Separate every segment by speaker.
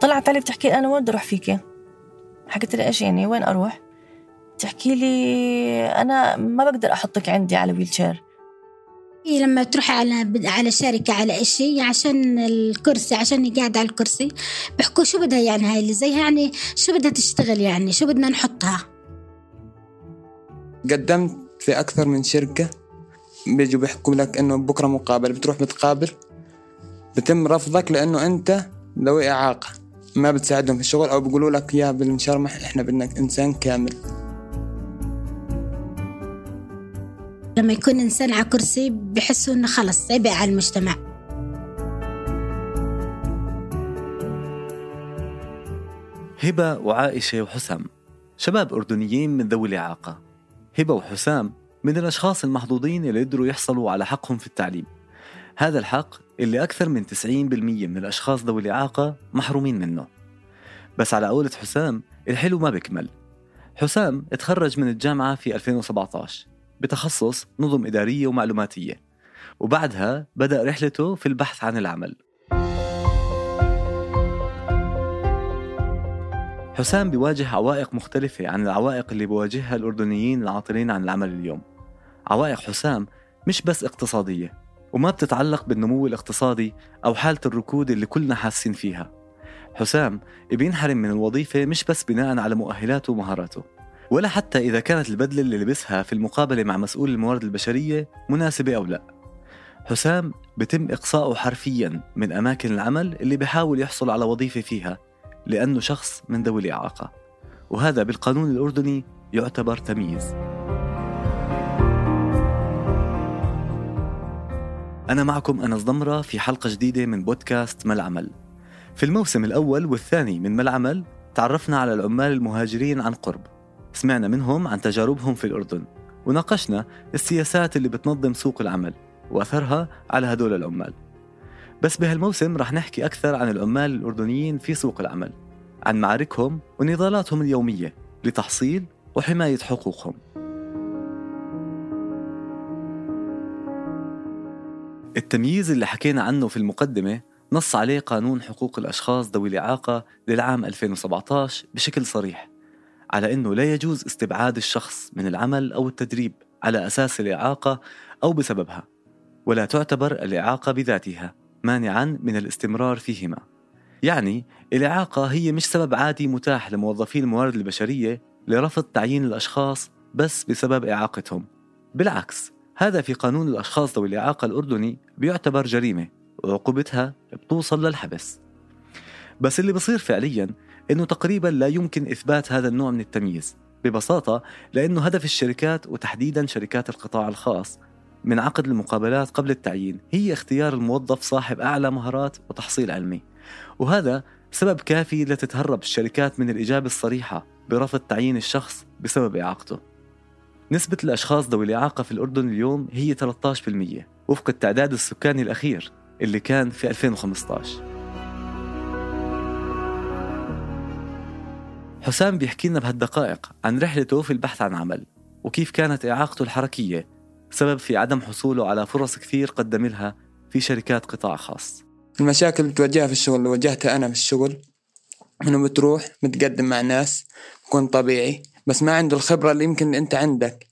Speaker 1: طلعت علي بتحكي أنا وين بدي أروح فيكي حكيت لها إيش يعني؟ وين أروح؟ تحكي لي أنا ما بقدر أحطك عندي على wheelchair
Speaker 2: إيه لما تروحي على على شركة على إشي عشان الكرسي عشان قاعدة على الكرسي. بيحكوا شو بدها يعني هاي اللي زيها يعني شو بدها تشتغل يعني؟ شو بدنا نحطها؟
Speaker 3: قدمت في أكثر من شركة. بيجوا بيحكوا لك إنه بكرة مقابلة بتروح بتقابل بتم رفضك لأنه أنت ذوي إعاقة. ما بتساعدهم في الشغل أو بيقولوا لك يا بالمشرمح إحنا بدنا إنسان كامل.
Speaker 2: لما يكون إنسان على كرسي بحسوا إنه خلص عبء على المجتمع.
Speaker 4: هبة وعائشة وحسام شباب أردنيين من ذوي الإعاقة. هبة وحسام من الأشخاص المحظوظين اللي قدروا يحصلوا على حقهم في التعليم. هذا الحق اللي أكثر من 90% من الأشخاص ذوي الإعاقة محرومين منه. بس على قولة حسام الحلو ما بيكمل. حسام تخرج من الجامعة في 2017 بتخصص نظم إدارية ومعلوماتية. وبعدها بدأ رحلته في البحث عن العمل. حسام بيواجه عوائق مختلفة عن العوائق اللي بيواجهها الأردنيين العاطلين عن العمل اليوم. عوائق حسام مش بس اقتصادية. وما بتتعلق بالنمو الاقتصادي أو حالة الركود اللي كلنا حاسين فيها. حسام بينحرم من الوظيفة مش بس بناء على مؤهلاته ومهاراته ولا حتى إذا كانت البدلة اللي لبسها في المقابلة مع مسؤول الموارد البشرية مناسبة أو لا. حسام بتم إقصاؤه حرفيا من أماكن العمل اللي بحاول يحصل على وظيفة فيها لأنه شخص من ذوي الإعاقة. وهذا بالقانون الأردني يعتبر تمييز. أنا معكم أنس ضمرة في حلقة جديدة من بودكاست ما العمل في الموسم الأول والثاني من ما العمل تعرفنا على العمال المهاجرين عن قرب. سمعنا منهم عن تجاربهم في الأردن وناقشنا السياسات اللي بتنظم سوق العمل وأثرها على هدول العمال. بس بهالموسم رح نحكي أكثر عن العمال الأردنيين في سوق العمل عن معاركهم ونضالاتهم اليومية لتحصيل وحماية حقوقهم. التمييز اللي حكينا عنه في المقدمة نص عليه قانون حقوق الأشخاص ذوي الإعاقة للعام 2017 بشكل صريح على أنه لا يجوز استبعاد الشخص من العمل أو التدريب على أساس الإعاقة أو بسببها ولا تعتبر الإعاقة بذاتها مانعا من الاستمرار فيهما. يعني الإعاقة هي مش سبب عادي متاح لموظفي الموارد البشرية لرفض تعيين الأشخاص بس بسبب إعاقتهم. بالعكس هذا في قانون الأشخاص ذوي الإعاقة الأردني بيعتبر جريمة وعقوبتها بتوصل للحبس. بس اللي بصير فعليا إنه تقريبا لا يمكن إثبات هذا النوع من التمييز ببساطة لأنه هدف الشركات وتحديدا شركات القطاع الخاص من عقد المقابلات قبل التعيين هي اختيار الموظف صاحب أعلى مهارات وتحصيل علمي. وهذا سبب كافي لتتهرب الشركات من الإجابة الصريحة برفض تعيين الشخص بسبب إعاقته. نسبة الأشخاص ذوي الإعاقة في الأردن اليوم هي 13% وفق التعداد السكاني الأخير اللي كان في 2015 حسام بيحكي لنا بهالدقائق عن رحلته في البحث عن عمل وكيف كانت إعاقته الحركية سبب في عدم حصوله على فرص كثير قدم لها في شركات قطاع خاص.
Speaker 3: المشاكل اللي بتواجهها في الشغل اللي واجهتها أنا في الشغل إنه بتروح متقدم مع ناس بكون طبيعي بس ما عنده الخبرة اللي يمكن أنت عندك.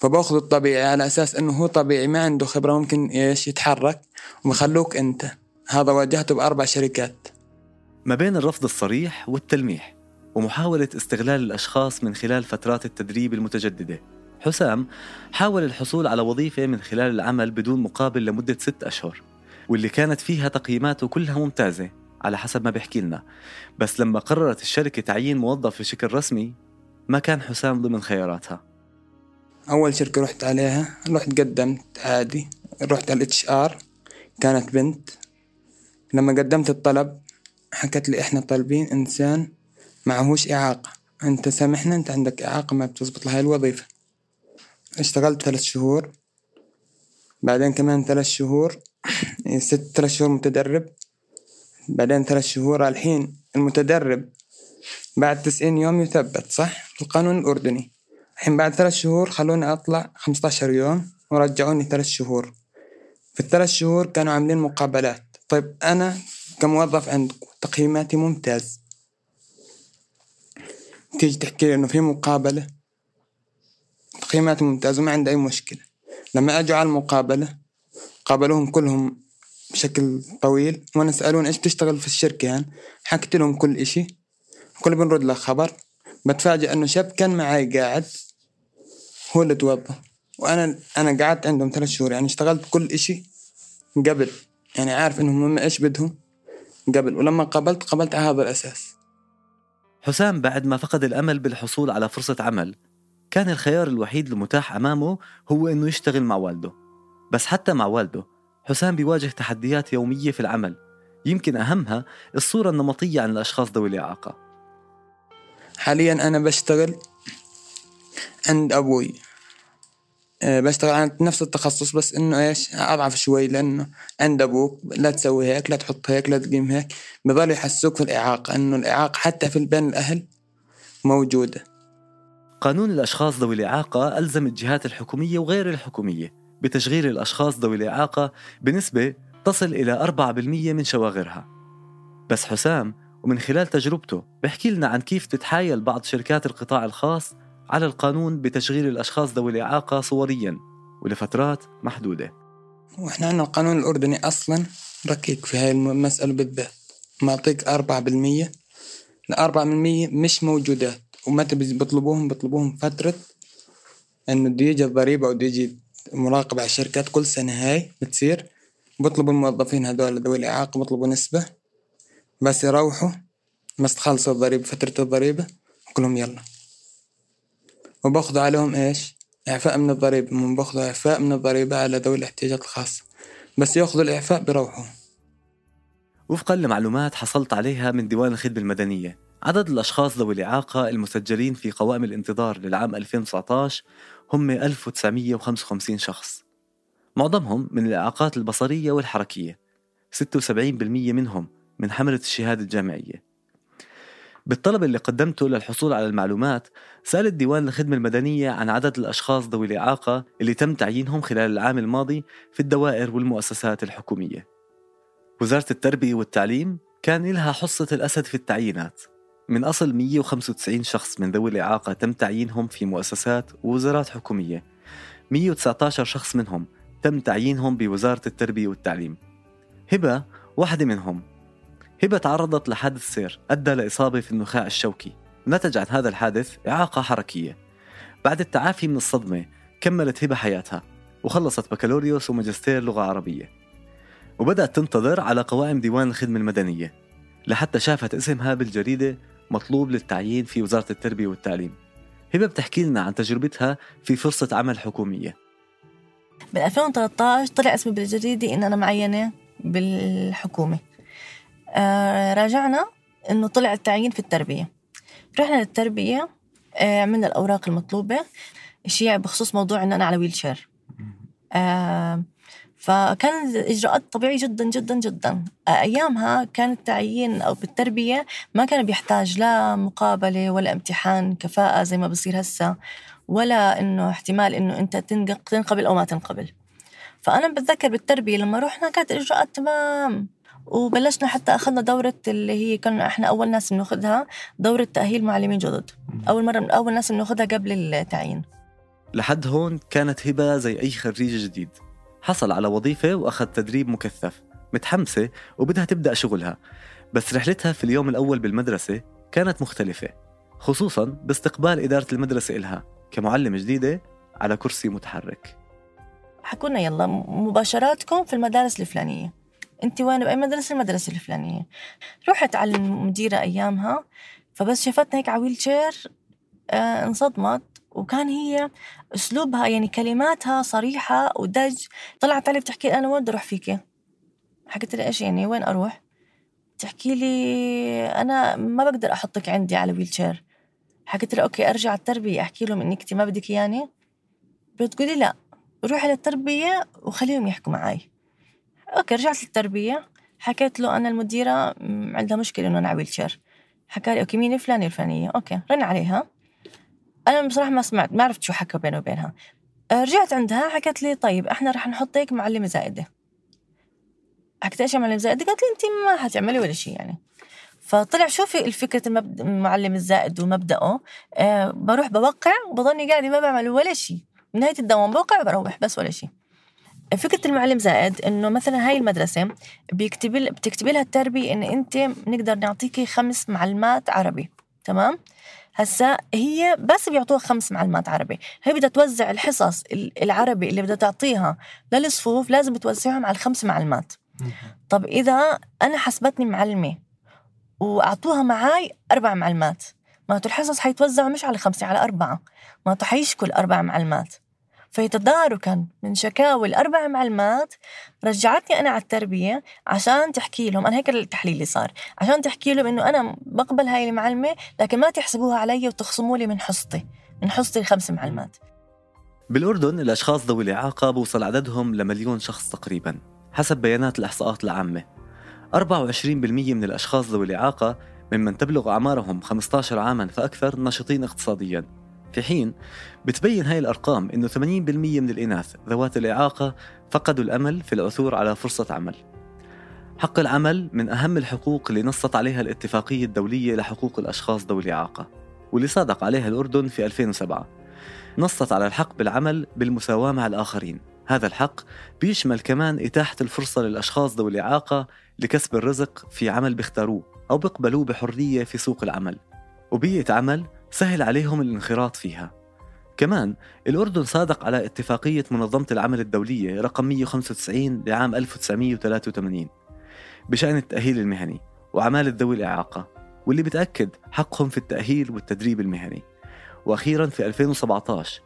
Speaker 3: فباخذ الطبيعي على أساس إنه هو طبيعي ما عنده خبرة ممكن إيش يتحرك وبخلوك أنت. هذا واجهته بأربع شركات.
Speaker 4: ما بين الرفض الصريح والتلميح ومحاولة استغلال الأشخاص من خلال فترات التدريب المتجددة. حسام حاول الحصول على وظيفة من خلال العمل بدون مقابل لمدة ست أشهر واللي كانت فيها تقييماته كلها ممتازة على حسب ما بيحكي لنا. بس لما قررت الشركة تعيين موظف بشكل رسمي ما كان حسام ضمن خياراتها.
Speaker 3: أول شركة رحت عليها رحت قدمت عادي رحت على الإتش آر كانت بنت. لما قدمت الطلب حكت لي إحنا طالبين إنسان معهوش إعاقة. أنت سامحنا أنت عندك إعاقة ما بتزبط لهاي الوظيفة. اشتغلت ثلاث شهور. بعدين كمان ثلاث شهور ست ثلاث شهور متدرب. بعدين ثلاث شهور الحين المتدرب. بعد تسعين يوم يثبت صح؟ القانون الأردني. الحين بعد ثلاث شهور خلوني أطلع خمسة يوم ورجعوني ثلاث شهور. في الثلاث شهور كانوا عاملين مقابلات. طيب أنا كموظف عندكم تقييماتي ممتاز. تيجي تحكي لي إنه في مقابلة؟ تقييماتي ممتازة وما عندي أي مشكلة. لما أجوا على المقابلة قابلوهم كلهم بشكل طويل وأنا سألون إيش بتشتغل في الشركة يعني؟ حكيت لهم كل إشي. كل بنرد له خبر. بتفاجئ إنه شاب كان معي قاعد هو اللي توظف وأنا أنا قعدت عندهم ثلاث شهور يعني اشتغلت كل إشي قبل. يعني عارف إنهم هم إيش بدهم؟ قبل. ولما قابلت قابلت على هذا الأساس.
Speaker 4: حسام بعد ما فقد الأمل بالحصول على فرصة عمل كان الخيار الوحيد المتاح أمامه هو إنه يشتغل مع والده. بس حتى مع والده حسام بيواجه تحديات يومية في العمل. يمكن أهمها الصورة النمطية عن الأشخاص ذوي الإعاقة.
Speaker 3: حاليا أنا بشتغل عند أبوي. أه، بشتغل عن نفس التخصص بس إنه إيش؟ أضعف شوي لأنه عند أبوك لا تسوي هيك لا تحط هيك لا تقيم هيك. بضل يحسوك في الإعاقة إنه الإعاقة حتى في بين الأهل موجودة.
Speaker 4: قانون الأشخاص ذوي الإعاقة ألزم الجهات الحكومية وغير الحكومية بتشغيل الأشخاص ذوي الإعاقة بنسبة تصل إلى 4% من شواغرها. بس حسام ومن خلال تجربته بحكي لنا عن كيف تتحايل بعض شركات القطاع الخاص على القانون بتشغيل الأشخاص ذوي الإعاقة صوريا ولفترات محدودة.
Speaker 3: وإحنا عندنا القانون الأردني أصلا ركيك في هاي المسألة بالذات. معطيك أربعة بالمية. الأربعة بالمية مش موجودات ومتى بيطلبوهم؟ بيطلبوهم فترة إنه بده يجي الضريبة أو يجي مراقبة على الشركات. كل سنة هاي بتصير. بطلبوا الموظفين هذول ذوي الإعاقة بطلبوا نسبة. بس يروحوا بس تخلص الضريبة فترة الضريبة كلهم يلا. وباخذوا عليهم إيش؟ إعفاء من الضريبة من باخذوا إعفاء من الضريبة على ذوي الاحتياجات الخاصة بس ياخذوا الإعفاء بيروحوا
Speaker 4: وفقا لمعلومات حصلت عليها من ديوان الخدمة المدنية. عدد الأشخاص ذوي الإعاقة المسجلين في قوائم الانتظار للعام 2019 هم 1955 شخص. معظمهم من الإعاقات البصرية والحركية. 76% منهم من حملة الشهادة الجامعية. بالطلب اللي قدمته للحصول على المعلومات سأل ديوان الخدمة المدنية عن عدد الأشخاص ذوي الإعاقة اللي تم تعيينهم خلال العام الماضي في الدوائر والمؤسسات الحكومية. وزارة التربية والتعليم كان لها حصة الأسد في التعيينات. من أصل 195 شخص من ذوي الإعاقة تم تعيينهم في مؤسسات ووزارات حكومية. 119 شخص منهم تم تعيينهم بوزارة التربية والتعليم. هبة واحدة منهم هبة تعرضت لحادث سير أدى لإصابة في النخاع الشوكي. نتج عن هذا الحادث إعاقة حركية. بعد التعافي من الصدمة كملت هبة حياتها وخلصت بكالوريوس وماجستير لغة عربية. وبدأت تنتظر على قوائم ديوان الخدمة المدنية لحتى شافت اسمها بالجريدة مطلوب للتعيين في وزارة التربية والتعليم. هبة بتحكي لنا عن تجربتها في فرصة عمل حكومية.
Speaker 1: بال 2013 طلع اسمي بالجريدة إن أنا معينة بالحكومة. راجعنا إنه طلع التعيين في التربية. رحنا للتربية آه عملنا الأوراق المطلوبة. شيء بخصوص موضوع إن أنا على ويل شير. آه فكان الإجراءات طبيعية جدا جدا جدا. أيامها كان التعيين أو بالتربية ما كان بيحتاج لا مقابلة ولا امتحان كفاءة زي ما بصير هسا ولا إنه احتمال إنه أنت تنقبل أو ما تنقبل. فأنا بتذكر بالتربية لما رحنا كانت الإجراءات تمام. وبلشنا حتى أخذنا دورة اللي هي كنا إحنا أول ناس بناخذها دورة تأهيل معلمين جدد. أول مرة أول ناس بناخذها قبل التعيين.
Speaker 4: لحد هون كانت هبة زي أي خريج جديد. حصل على وظيفة وأخذ تدريب مكثف متحمسة وبدها تبدأ شغلها. بس رحلتها في اليوم الأول بالمدرسة كانت مختلفة خصوصا باستقبال إدارة المدرسة إلها كمعلمة جديدة على كرسي متحرك.
Speaker 1: حكونا يلا مباشراتكم في المدارس الفلانية. انت وين؟ بأي مدرسة؟ المدرسة الفلانية. رحت على المديره أيامها. فبس شافتنا هيك على wheelchair آه انصدمت. وكان هي أسلوبها يعني كلماتها صريحة ودغ. طلعت علي بتحكي أنا وين بدي أروح فيكي حكيت لي إيش يعني؟ وين أروح؟ تحكي لي أنا ما بقدر أحطك عندي على wheelchair حكيت لها okay أرجع التربية. أحكي لهم أنت ما بدك إياني. بتقولي لا روحي للتربية وخليهم يحكوا معي okay رجعت للتربية. حكيت له أنا المديرة عندها مشكلة إنه أنا على chair حكى لي okay مين فلانة الفلانية؟ okay رن عليها. أنا بصراحة ما سمعت ما عرفت شو حكى بينه وبينها. رجعت عندها حكت لي طيب إحنا رح نحطك معلمة زائدة. حكيت إيش معلمة زائدة؟ قالت لي انت ما حتعملي ولا شيء يعني. فطلع شوفي الفكرة المبدأ المعلم الزائد ومبدأه. أه بروح بوقع وبضلني قاعدة ما بعمل ولا شيء. نهاية الدوام بوقع وبروح بس ولا شيء. فكرة المعلم زائد إنه مثلا هاي المدرسة بيكتب بتكتبي لها التربية إن أنت نقدر نعطيكي خمس معلمات عربي تمام؟ هسا هي بس بيعطوها خمس معلمات عربي هي بدها توزع الحصص العربي اللي بدها تعطيها للصفوف لازم توزعهم على الخمس معلمات. طب إذا أنا حسبتني معلمة وأعطوها معاي أربع معلمات ما الحصص حيتوزعوا مش على خمسة على أربعة ما حيشكوا الأربع معلمات. فيتداركا من شكاوي الأربع معلمات رجعتني أنا على التربية عشان تحكي لهم أنا هيك التحليل اللي صار عشان تحكي لهم إنه أنا بقبل هاي المعلمة لكن ما تحسبوها علي وتخصموا لي من حصتي من حصتي الخمس معلمات.
Speaker 4: بالأردن الأشخاص ذوي الإعاقة بوصل عددهم لمليون شخص تقريبا حسب بيانات الإحصاءات العامة. 24% من الأشخاص ذوي الإعاقة ممن تبلغ أعمارهم 15 عاما فأكثر نشطين اقتصاديا. في حين بتبين هاي الأرقام أنه 80% من الإناث ذوات الإعاقة فقدوا الأمل في العثور على فرصة عمل. حق العمل من أهم الحقوق اللي نصت عليها الاتفاقية الدولية لحقوق الأشخاص ذوي الإعاقة واللي صادق عليها الأردن في 2007 نصت على الحق بالعمل بالمساواة مع الآخرين. هذا الحق بيشمل كمان إتاحة الفرصة للأشخاص ذوي الإعاقة لكسب الرزق في عمل بيختاروه أو بيقبلوه بحرية في سوق العمل. وبيئة عمل سهل عليهم الانخراط فيها. كمان الأردن صادق على اتفاقية منظمة العمل الدولية رقم 195 لعام 1983 بشأن التأهيل المهني وعمالة ذوي الإعاقة واللي بتأكد حقهم في التأهيل والتدريب المهني. وأخيرا في 2017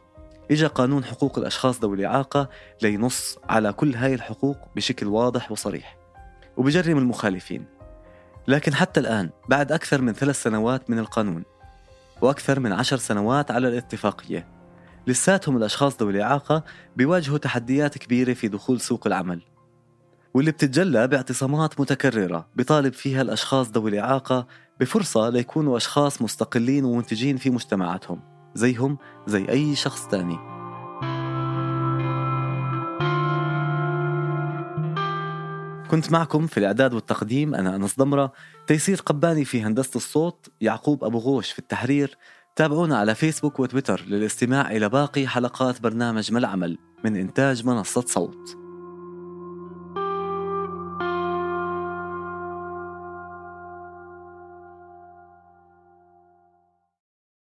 Speaker 4: إجا قانون حقوق الأشخاص ذوي الإعاقة لينص على كل هاي الحقوق بشكل واضح وصريح وبجرم المخالفين. لكن حتى الآن بعد أكثر من ثلاث سنوات من القانون وأكثر من عشر سنوات على الاتفاقية. لساتهم الأشخاص ذوي الإعاقة بيواجهوا تحديات كبيرة في دخول سوق العمل. واللي بتتجلى باعتصامات متكررة بطالب فيها الأشخاص ذوي الإعاقة بفرصة ليكونوا أشخاص مستقلين ومنتجين في مجتمعاتهم زيهم زي أي شخص تاني. كنت معكم في الإعداد والتقديم أنا أنس ضمرة تيسير قباني في هندسة الصوت يعقوب أبو غوش في التحرير. تابعونا على فيسبوك وتويتر للاستماع إلى باقي حلقات برنامج ما العمل من إنتاج منصة صوت.